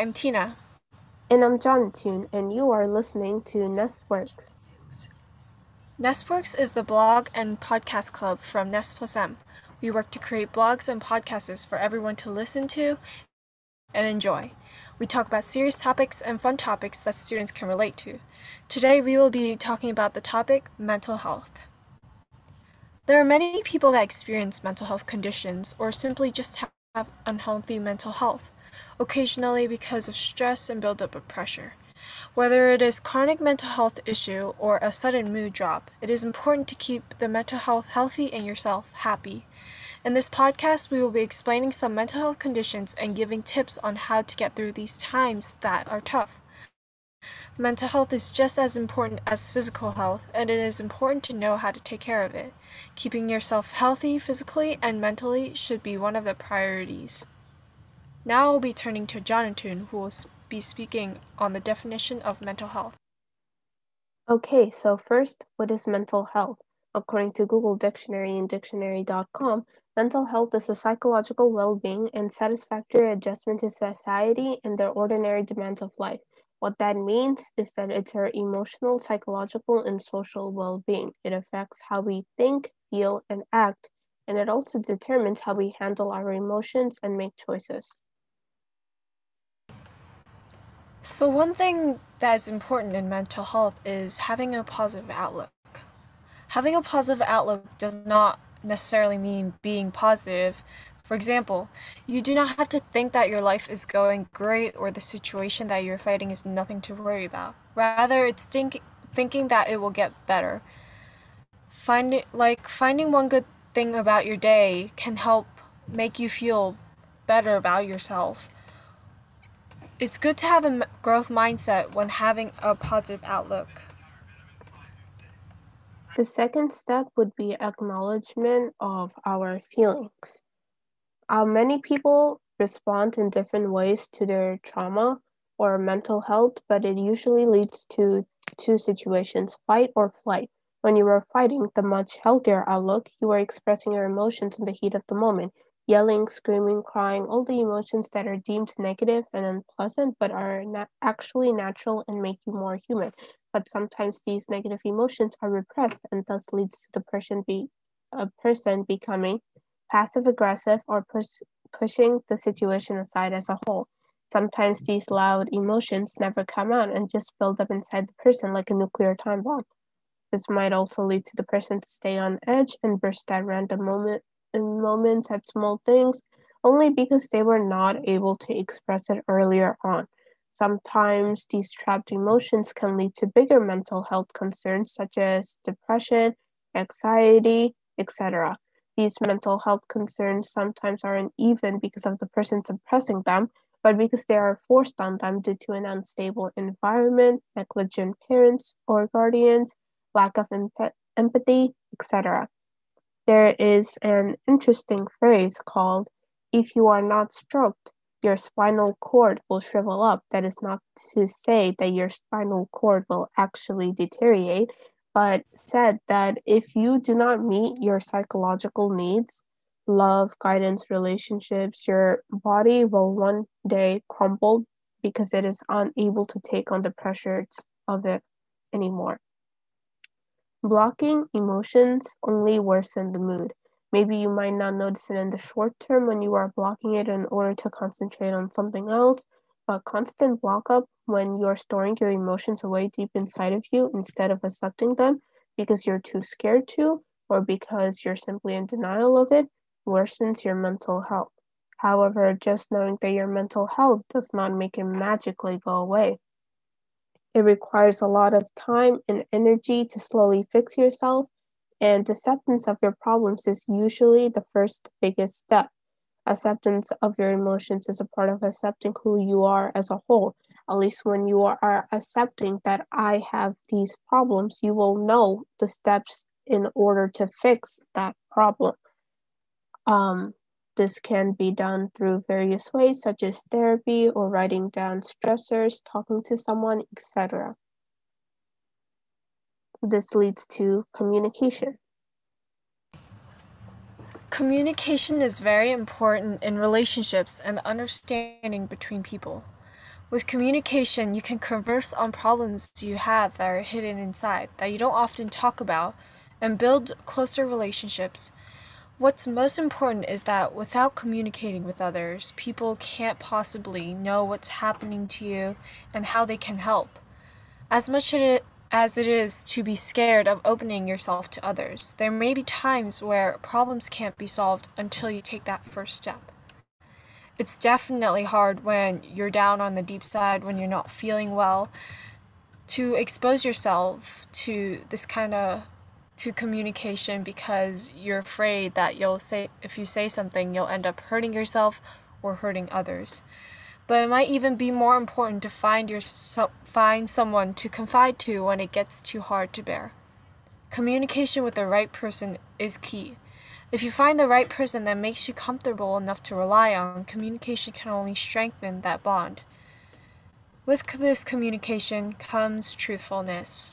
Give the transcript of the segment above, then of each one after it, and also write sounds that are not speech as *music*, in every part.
I'm Tina. And I'm Jonathan, and you are listening to Nestworks. Nestworks is the blog and podcast club from Nest Plus M. We work to create blogs and podcasts for everyone to listen to and enjoy. We talk about serious topics and fun topics that students can relate to. Today we will be talking about the topic mental health. There are many people that experience mental health conditions or simply just have unhealthy mental health, occasionally because of stress and buildup of pressure. Whether it is chronic mental health issue or a sudden mood drop, it is important to keep the mental health healthy and yourself happy. In this podcast, we will be explaining some mental health conditions and giving tips on how to get through these times that are tough. Mental health is just as important as physical health, and it is important to know how to take care of it. Keeping yourself healthy physically and mentally should be one of the priorities. Now I'll be turning to Jonathan, who will be speaking on the definition of mental health. Okay, so first, what is mental health? According to Google Dictionary and dictionary.com, mental health is a psychological well being and satisfactory adjustment to society and their ordinary demands of life. What that means is that it's our emotional, psychological, and social well being. It affects how we think, feel, and act, and it also determines how we handle our emotions and make choices. So, one thing that is important in mental health is having a positive outlook. Having a positive outlook does not necessarily mean being positive. For example, you do not have to think that your life is going great or the situation that you're fighting is nothing to worry about. Rather, it's think- thinking that it will get better. Finding like finding one good thing about your day can help make you feel better about yourself it's good to have a growth mindset when having a positive outlook. The second step would be acknowledgement of our feelings. Uh, many people respond in different ways to their trauma or mental health, but it usually leads to two situations fight or flight. When you are fighting the much healthier outlook, you are expressing your emotions in the heat of the moment yelling, screaming, crying, all the emotions that are deemed negative and unpleasant but are actually natural and make you more human. But sometimes these negative emotions are repressed and thus leads to the person be a person becoming passive aggressive or push, pushing the situation aside as a whole. Sometimes these loud emotions never come out and just build up inside the person like a nuclear time bomb. This might also lead to the person to stay on edge and burst at random moment in moments at small things only because they were not able to express it earlier on. Sometimes these trapped emotions can lead to bigger mental health concerns such as depression, anxiety, etc. These mental health concerns sometimes aren't even because of the person suppressing them, but because they are forced on them due to an unstable environment, negligent parents or guardians, lack of emp- empathy, etc there is an interesting phrase called if you are not stroked, your spinal cord will shrivel up. That is not to say that your spinal cord will actually deteriorate, but said that if you do not meet your psychological needs, love, guidance, relationships, your body will one day crumble because it is unable to take on the pressures of it anymore. Blocking emotions only worsen the mood. Maybe you might not notice it in the short term when you are blocking it in order to concentrate on something else, but constant block up when you're storing your emotions away deep inside of you instead of accepting them because you're too scared to or because you're simply in denial of it worsens your mental health. However, just knowing that your mental health does not make it magically go away. It requires a lot of time and energy to slowly fix yourself, and acceptance of your problems is usually the first biggest step. Acceptance of your emotions is a part of accepting who you are as a whole. At least when you are accepting that I have these problems, you will know the steps in order to fix that problem. Um, this can be done through various ways, such as therapy or writing down stressors, talking to someone, etc. This leads to communication. Communication is very important in relationships and understanding between people. With communication, you can converse on problems you have that are hidden inside, that you don't often talk about, and build closer relationships. What's most important is that without communicating with others, people can't possibly know what's happening to you and how they can help. As much as it is to be scared of opening yourself to others, there may be times where problems can't be solved until you take that first step. It's definitely hard when you're down on the deep side, when you're not feeling well, to expose yourself to this kind of to communication because you're afraid that you'll say if you say something you'll end up hurting yourself or hurting others. But it might even be more important to find your find someone to confide to when it gets too hard to bear. Communication with the right person is key. If you find the right person that makes you comfortable enough to rely on, communication can only strengthen that bond. With this communication comes truthfulness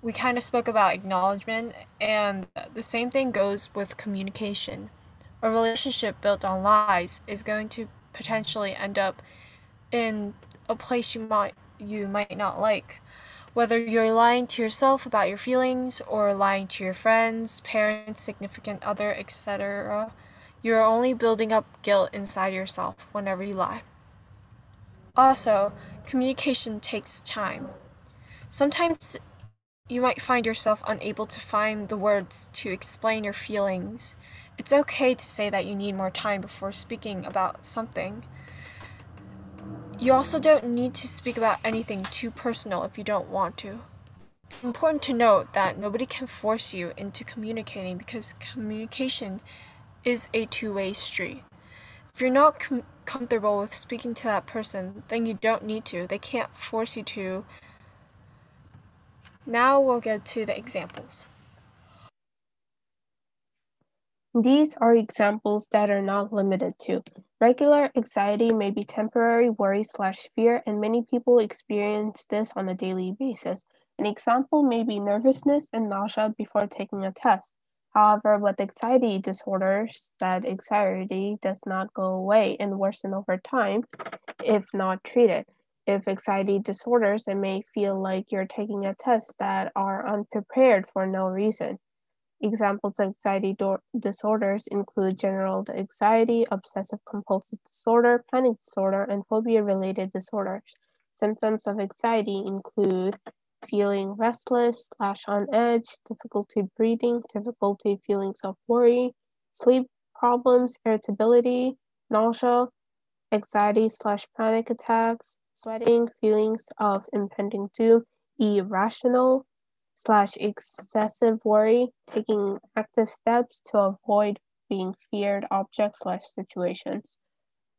we kind of spoke about acknowledgement, and the same thing goes with communication. A relationship built on lies is going to potentially end up in a place you might you might not like. Whether you're lying to yourself about your feelings or lying to your friends, parents, significant other, etc., you're only building up guilt inside yourself whenever you lie. Also, communication takes time. Sometimes you might find yourself unable to find the words to explain your feelings. It's okay to say that you need more time before speaking about something. You also don't need to speak about anything too personal if you don't want to. Important to note that nobody can force you into communicating because communication is a two way street. If you're not com- comfortable with speaking to that person, then you don't need to. They can't force you to now we'll get to the examples. These are examples that are not limited to. Regular anxiety may be temporary worry slash fear, and many people experience this on a daily basis. An example may be nervousness and nausea before taking a test. However, with anxiety disorders, that anxiety does not go away and worsen over time if not treated if anxiety disorders, it may feel like you're taking a test that are unprepared for no reason. Examples of anxiety do- disorders include general anxiety, obsessive compulsive disorder, panic disorder, and phobia related disorders. Symptoms of anxiety include feeling restless, slash on edge, difficulty breathing, difficulty feelings of worry, sleep problems, irritability, nausea, anxiety slash panic attacks, sweating, feelings of impending doom, irrational slash excessive worry, taking active steps to avoid being feared objects slash situations.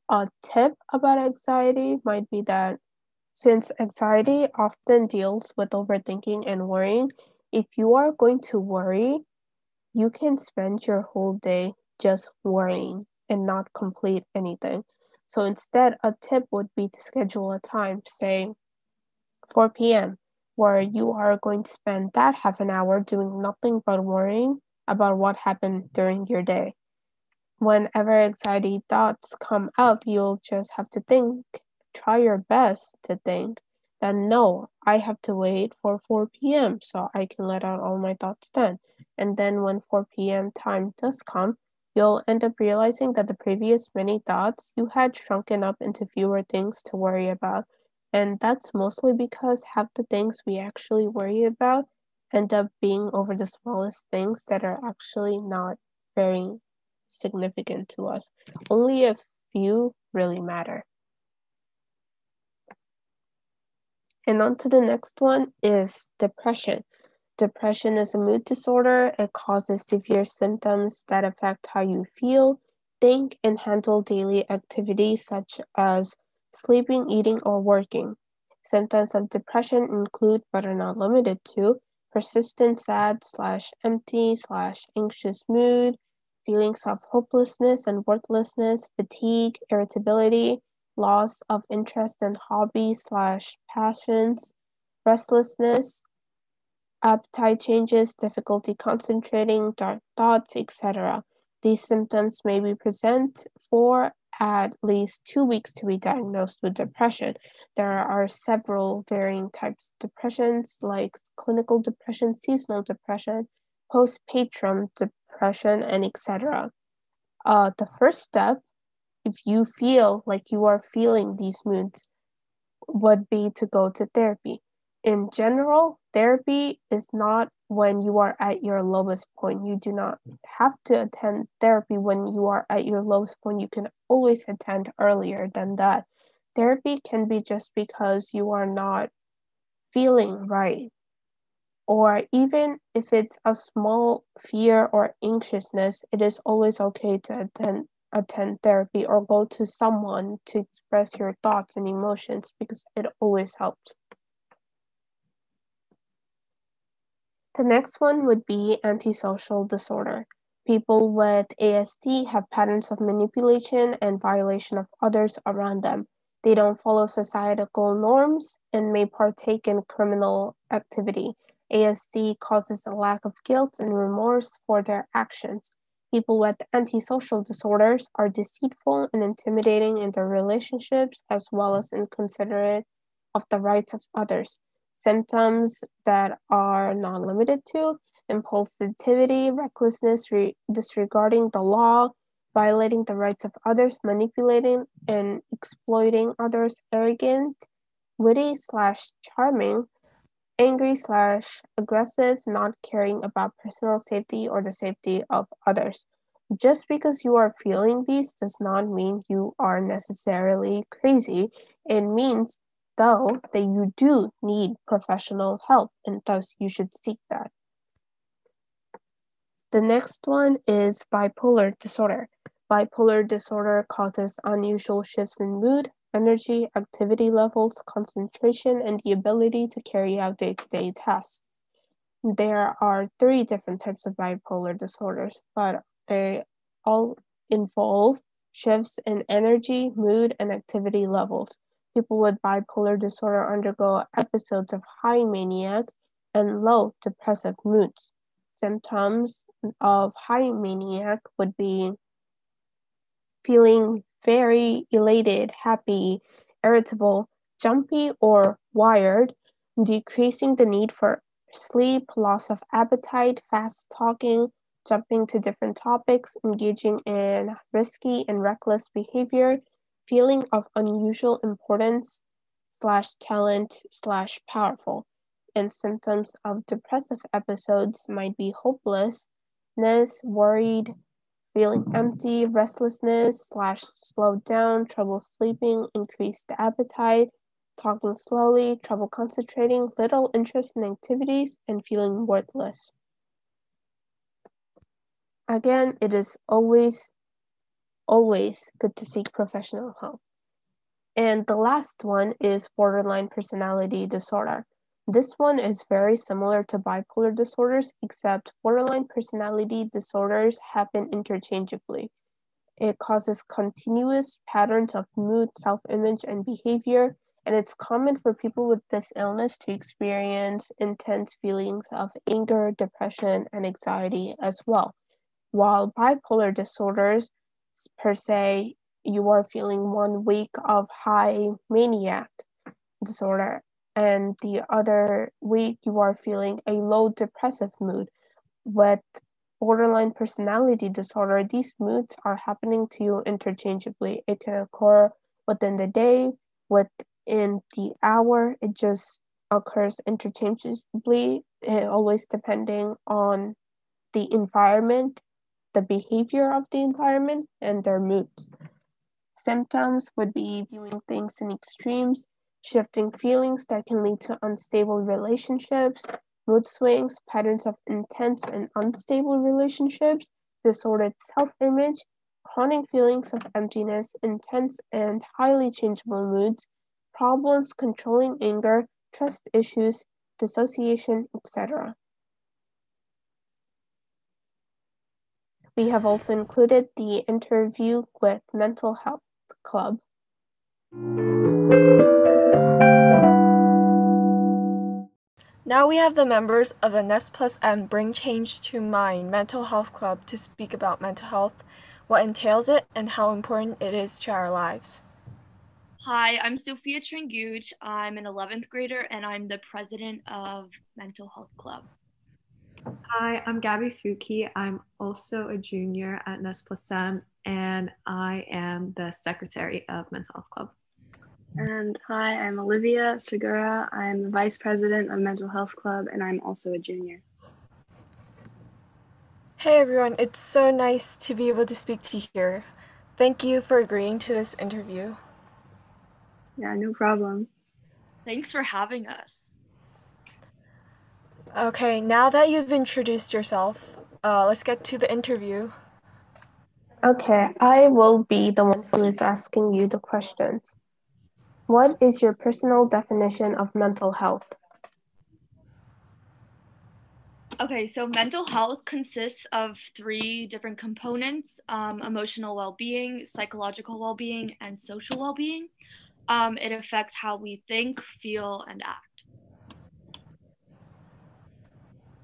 A tip about anxiety might be that since anxiety often deals with overthinking and worrying, if you are going to worry, you can spend your whole day just worrying and not complete anything. So instead, a tip would be to schedule a time, say 4 p.m., where you are going to spend that half an hour doing nothing but worrying about what happened during your day. Whenever anxiety thoughts come up, you'll just have to think, try your best to think that no, I have to wait for 4 p.m. so I can let out all my thoughts then. And then when 4 p.m. time does come, you'll end up realizing that the previous many thoughts you had shrunken up into fewer things to worry about. And that's mostly because half the things we actually worry about end up being over the smallest things that are actually not very significant to us. Only a few really matter. And on to the next one is depression. Depression is a mood disorder. It causes severe symptoms that affect how you feel, think, and handle daily activities such as sleeping, eating, or working. Symptoms of depression include, but are not limited to, persistent sad slash empty slash anxious mood, feelings of hopelessness and worthlessness, fatigue, irritability, loss of interest in hobbies slash passions, restlessness, appetite changes, difficulty concentrating, dark thoughts, etc. These symptoms may be present for at least two weeks to be diagnosed with depression. There are several varying types of depressions, like clinical depression, seasonal depression, postpartum depression, and etc. Uh, the first step, if you feel like you are feeling these moods, would be to go to therapy. In general, therapy is not when you are at your lowest point. You do not have to attend therapy when you are at your lowest point. You can always attend earlier than that. Therapy can be just because you are not feeling right. Or even if it's a small fear or anxiousness, it is always okay to attend attend therapy or go to someone to express your thoughts and emotions because it always helps. The next one would be antisocial disorder. People with ASD have patterns of manipulation and violation of others around them. They don't follow societal norms and may partake in criminal activity. ASD causes a lack of guilt and remorse for their actions. People with antisocial disorders are deceitful and intimidating in their relationships as well as inconsiderate of the rights of others. Symptoms that are not limited to impulsivity, recklessness, re- disregarding the law, violating the rights of others, manipulating and exploiting others, arrogant, witty slash charming, angry slash aggressive, not caring about personal safety or the safety of others. Just because you are feeling these does not mean you are necessarily crazy. It means, though, that you do need professional help and thus you should seek that. The next one is bipolar disorder. Bipolar disorder causes unusual shifts in mood, energy, activity levels, concentration, and the ability to carry out day to day tasks. There are three different types of bipolar disorders, but they all involve shifts in energy, mood, and activity levels. People with bipolar disorder undergo episodes of high maniac and low depressive moods. Symptoms of high maniac would be feeling very elated, happy, irritable, jumpy, or wired, decreasing the need for sleep, loss of appetite, fast talking, jumping to different topics, engaging in risky and reckless behavior, feeling of unusual importance slash talent slash powerful. And symptoms of depressive episodes might be hopelessness, worried, feeling empty, restlessness slash slowed down, trouble sleeping, increased appetite, talking slowly, trouble concentrating, little interest in activities, and feeling worthless. Again, it is always, always good to seek professional help. And the last one is borderline personality disorder. This one is very similar to bipolar disorders, except borderline personality disorders happen interchangeably. It causes continuous patterns of mood, self image, and behavior, and it's common for people with this illness to experience intense feelings of anger, depression, and anxiety as well. While bipolar disorders, per se, you are feeling one week of high maniac disorder and the other week you are feeling a low depressive mood. With borderline personality disorder, these moods are happening to you interchangeably. It can occur within the day, within the hour, it just occurs interchangeably, eh, always depending on the environment, the behavior of the environment, and their moods. Symptoms would be viewing things in extremes, shifting feelings that can lead to unstable relationships, mood swings, patterns of intense and unstable relationships, disordered self image, chronic feelings of emptiness, intense and highly changeable moods, problems controlling anger, trust issues, dissociation, etc. We have also included the interview with Mental Health Club. Now we have the members of the Nest Plus M Bring Change to Mind Mental Health Club to speak about mental health. what entails it, and how important it is to our lives. Hi, I'm Sophia Tranguch. I'm an 11th grader and I'm the president of Mental Health Club. Hi, I'm Gabby Fuki. I'm also a junior at Nest Plus M and I am the secretary of Mental Health Club. And hi, I'm Olivia Segura. I'm the vice president of Mental Health Club and I'm also a junior. Hey everyone, it's so nice to be able to speak to you here. Thank you for agreeing to this interview. Yeah, no problem. Thanks for having us. Okay, now that you've introduced yourself, uh, let's get to the interview. Okay, I will be the one who is asking you the questions. What is your personal definition of mental health? Okay, so mental health consists of three different components um, emotional well being, psychological well being, and social well being um, it affects how we think, feel, and act.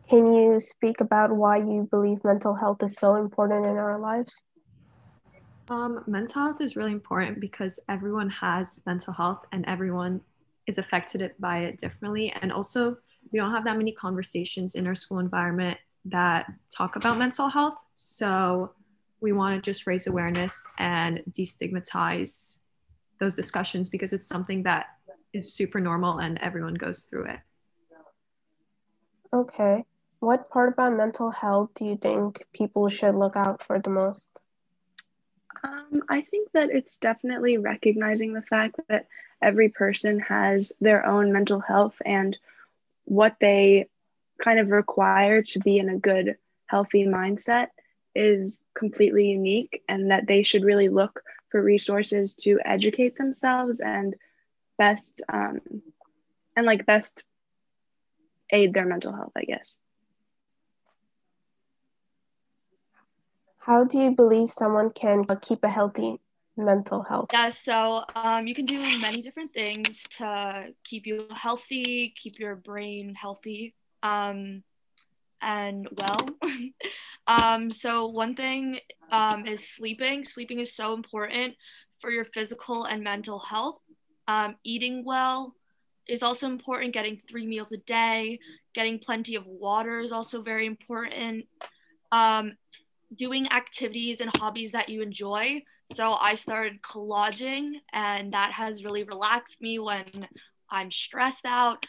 Can you speak about why you believe mental health is so important in our lives? Um, mental health is really important because everyone has mental health and everyone is affected by it differently. And also, we don't have that many conversations in our school environment that talk about mental health. So, we want to just raise awareness and destigmatize those discussions because it's something that is super normal and everyone goes through it. Okay. What part about mental health do you think people should look out for the most? Um, I think that it's definitely recognizing the fact that every person has their own mental health and what they kind of require to be in a good, healthy mindset is completely unique, and that they should really look for resources to educate themselves and best um, and like best aid their mental health i guess how do you believe someone can keep a healthy mental health yeah so um, you can do many different things to keep you healthy keep your brain healthy um, and well *laughs* Um, so one thing um, is sleeping. Sleeping is so important for your physical and mental health. Um, eating well is also important. Getting three meals a day, getting plenty of water is also very important. Doing activities and hobbies that you enjoy. So I started collaging, and that has really relaxed me when I'm stressed out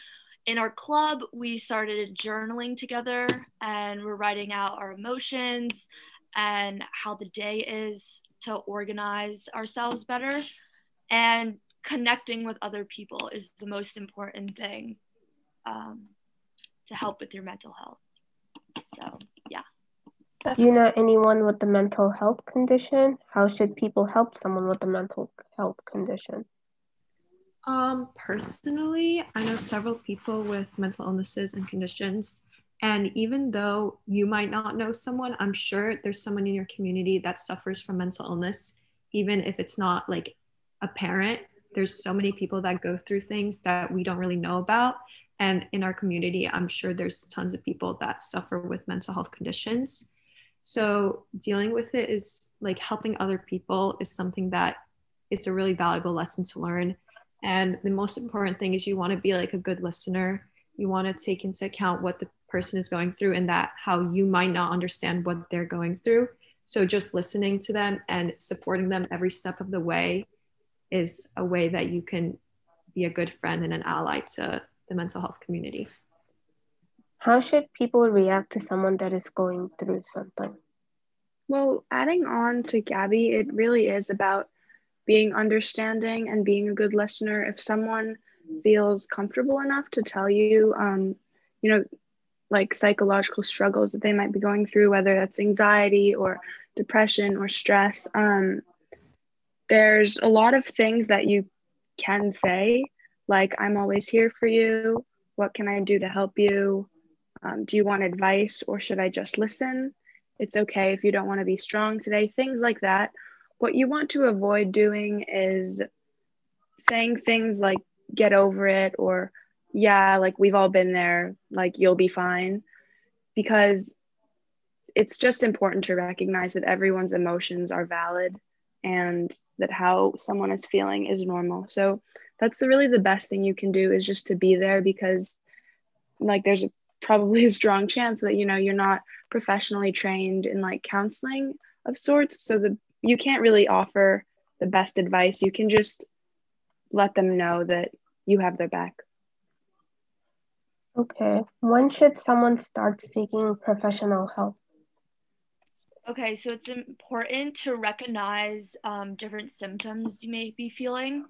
in our club, we started journaling together and we're writing out our emotions and how the day is to organize ourselves better. And connecting with other people is the most important thing um, to help with your mental health. So, yeah. Do you know anyone with a mental health condition? How should people help someone with a mental health condition? Um, personally, I know several people with mental illnesses and conditions. And even though you might not know someone, I'm sure there's someone in your community that suffers from mental illness, even if it's not like a parent. There's so many people that go through things that we don't really know about. And in our community, I'm sure there's tons of people that suffer with mental health conditions. So dealing with it is like helping other people is something that is a really valuable lesson to learn and the most important thing is you want to be like a good listener. You want to take into account what the person is going through and that how you might not understand what they're going through. So just listening to them and supporting them every step of the way is a way that you can be a good friend and an ally to the mental health community. How should people react to someone that is going through something? Well, adding on to Gabby, it really is about being understanding and being a good listener. If someone feels comfortable enough to tell you, um, you know, like psychological struggles that they might be going through, whether that's anxiety or depression or stress, um, there's a lot of things that you can say, like, I'm always here for you. What can I do to help you? Um, do you want advice or should I just listen? It's okay if you don't want to be strong today. Things like that what you want to avoid doing is saying things like get over it or yeah like we've all been there like you'll be fine because it's just important to recognize that everyone's emotions are valid and that how someone is feeling is normal. So that's the, really the best thing you can do is just to be there because like there's a, probably *laughs* a strong chance that you know you're not professionally trained in like counseling of sorts so the you can't really offer the best advice you can just let them know that you have their back Okay. When should someone start seeking professional help? Okay, so it's important to recognize um, different symptoms you may be feeling.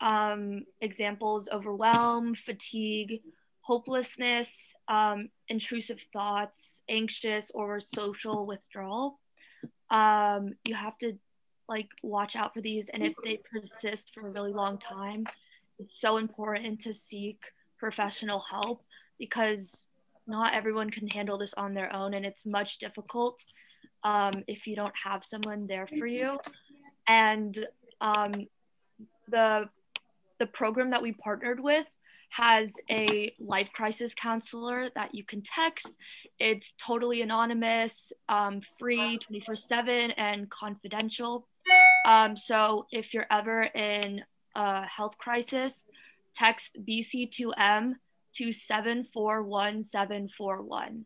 Um, examples overwhelm, fatigue, hopelessness, um, intrusive thoughts, anxious or social withdrawal. Um, you have to like watch out for these, and if they persist for a really long time, it's so important to seek professional help because not everyone can handle this on their own and it's much difficult um, if you don't have someone there for you and um, the the program that we partnered with has a life crisis counselor that you can text it's totally anonymous um, free 24 7 and confidential um, so if you're ever in a health crisis text bc2m to 741741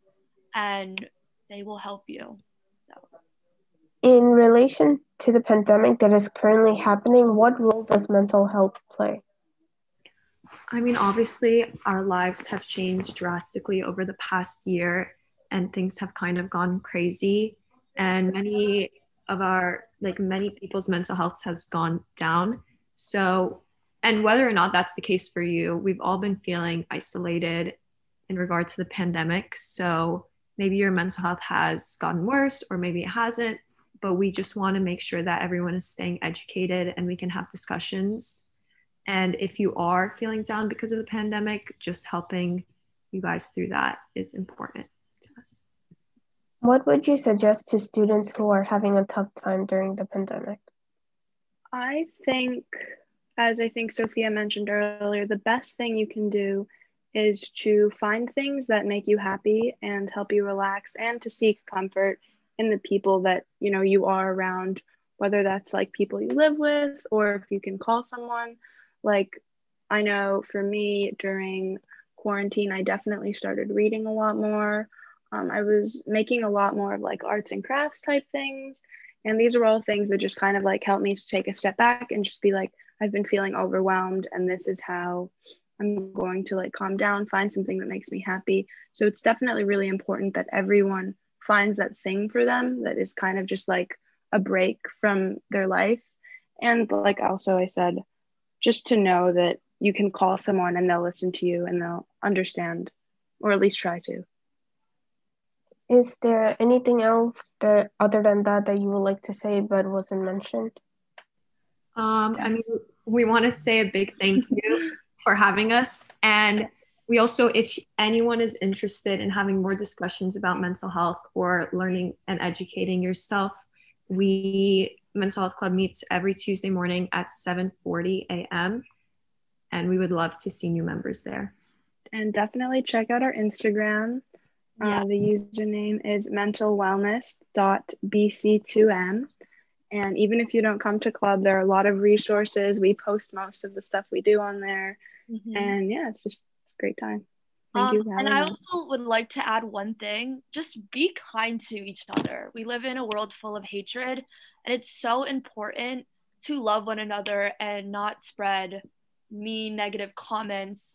and they will help you. So. In relation to the pandemic that is currently happening, what role does mental health play? I mean, obviously, our lives have changed drastically over the past year, and things have kind of gone crazy. And many of our, like, many people's mental health has gone down. So, and whether or not that's the case for you, we've all been feeling isolated in regard to the pandemic. So maybe your mental health has gotten worse or maybe it hasn't, but we just want to make sure that everyone is staying educated and we can have discussions. And if you are feeling down because of the pandemic, just helping you guys through that is important to us. What would you suggest to students who are having a tough time during the pandemic? I think as I think Sophia mentioned earlier, the best thing you can do is to find things that make you happy and help you relax and to seek comfort in the people that you know you are around whether that's like people you live with or if you can call someone like i know for me during quarantine i definitely started reading a lot more um, i was making a lot more of like arts and crafts type things and these are all things that just kind of like help me to take a step back and just be like I've been feeling overwhelmed and this is how I'm going to like calm down, find something that makes me happy. So it's definitely really important that everyone finds that thing for them that is kind of just like a break from their life. And like also I said, just to know that you can call someone and they'll listen to you and they'll understand or at least try to. Is there anything else that other than that that you would like to say but wasn't mentioned? Um, I mean, we want to say a big thank *laughs* you for having us. And we also, if anyone is interested in having more discussions about mental health or learning and educating yourself, we Mental Health Club meets every Tuesday morning at 7:40 a.m. And we would love to see new members there. And definitely check out our Instagram. Uh, yeah. Uh, the username is mentalwellness.bc2m. And even if you don't come to club, there are a lot of resources. We post most of the stuff we do on there. Mm-hmm. And yeah, it's just it's a great time. Thank um, you. and I also would like to add one thing just be kind to each other. We live in a world full of hatred, and it's so important to love one another and not spread mean, negative comments.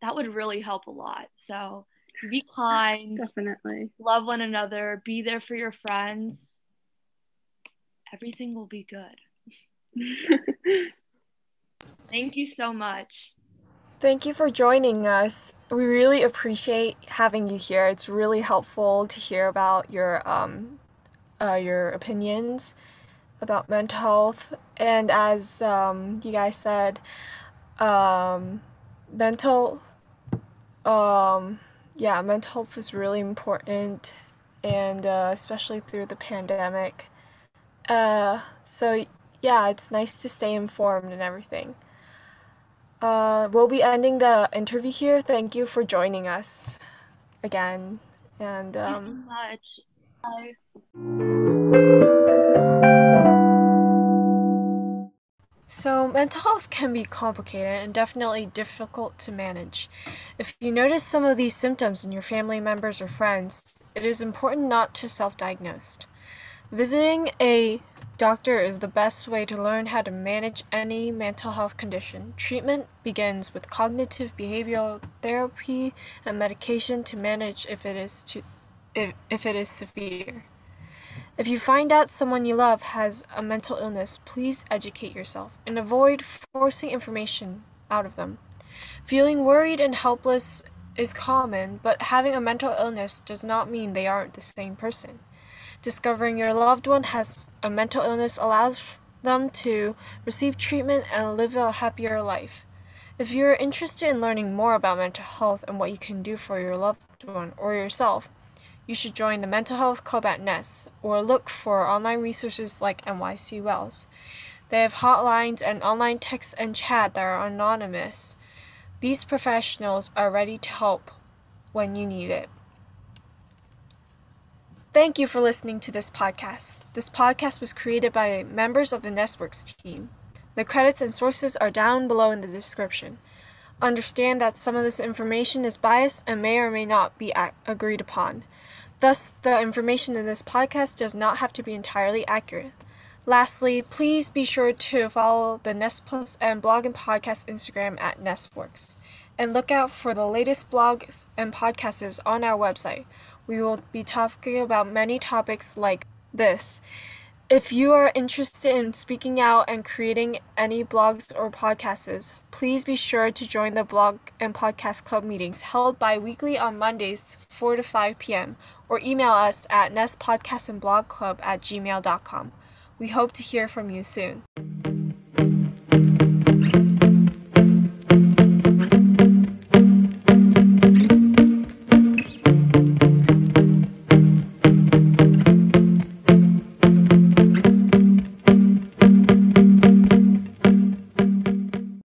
That would really help a lot. So be kind, definitely love one another, be there for your friends everything will be good. *laughs* Thank you so much. Thank you for joining us. We really appreciate having you here. It's really helpful to hear about your um, uh, your opinions about mental health. And as um, you guys said, um, mental um, yeah, mental health is really important, and uh, especially through the pandemic. Uh, so yeah, it's nice to stay informed and everything. Uh, we'll be ending the interview here. Thank you for joining us again. And um, Thank you so much. Bye. So, mental health can be complicated and definitely difficult to manage. If you notice some of these symptoms in your family members or friends, it is important not to self diagnose. Visiting a doctor is the best way to learn how to manage any mental health condition. Treatment begins with cognitive behavioral therapy and medication to manage if it is to, if, if it is severe. If you find out someone you love has a mental illness, please educate yourself and avoid forcing information out of them. Feeling worried and helpless is common, but having a mental illness does not mean they aren't the same person. Discovering your loved one has a mental illness allows them to receive treatment and live a happier life. If you're interested in learning more about mental health and what you can do for your loved one or yourself, you should join the Mental Health Club at NES or look for online resources like NYC Wells. They have hotlines and online text and chat that are anonymous. These professionals are ready to help when you need it. Thank you for listening to this podcast. This podcast was created by members of the Nestworks team. The credits and sources are down below in the description. Understand that some of this information is biased and may or may not be agreed upon. Thus, the information in this podcast does not have to be entirely accurate. Lastly, please be sure to follow the Nest Plus M blog and podcast Instagram at Nestworks, and look out for the latest blogs and podcasts on our website. We will be talking about many topics like this. If you are interested in speaking out and creating any blogs or podcasts, please be sure to join the blog and podcast club meetings held bi weekly on Mondays, 4 to 5 p.m., or email us at nestpodcastandblogclub at gmail.com. We hope to hear from you soon.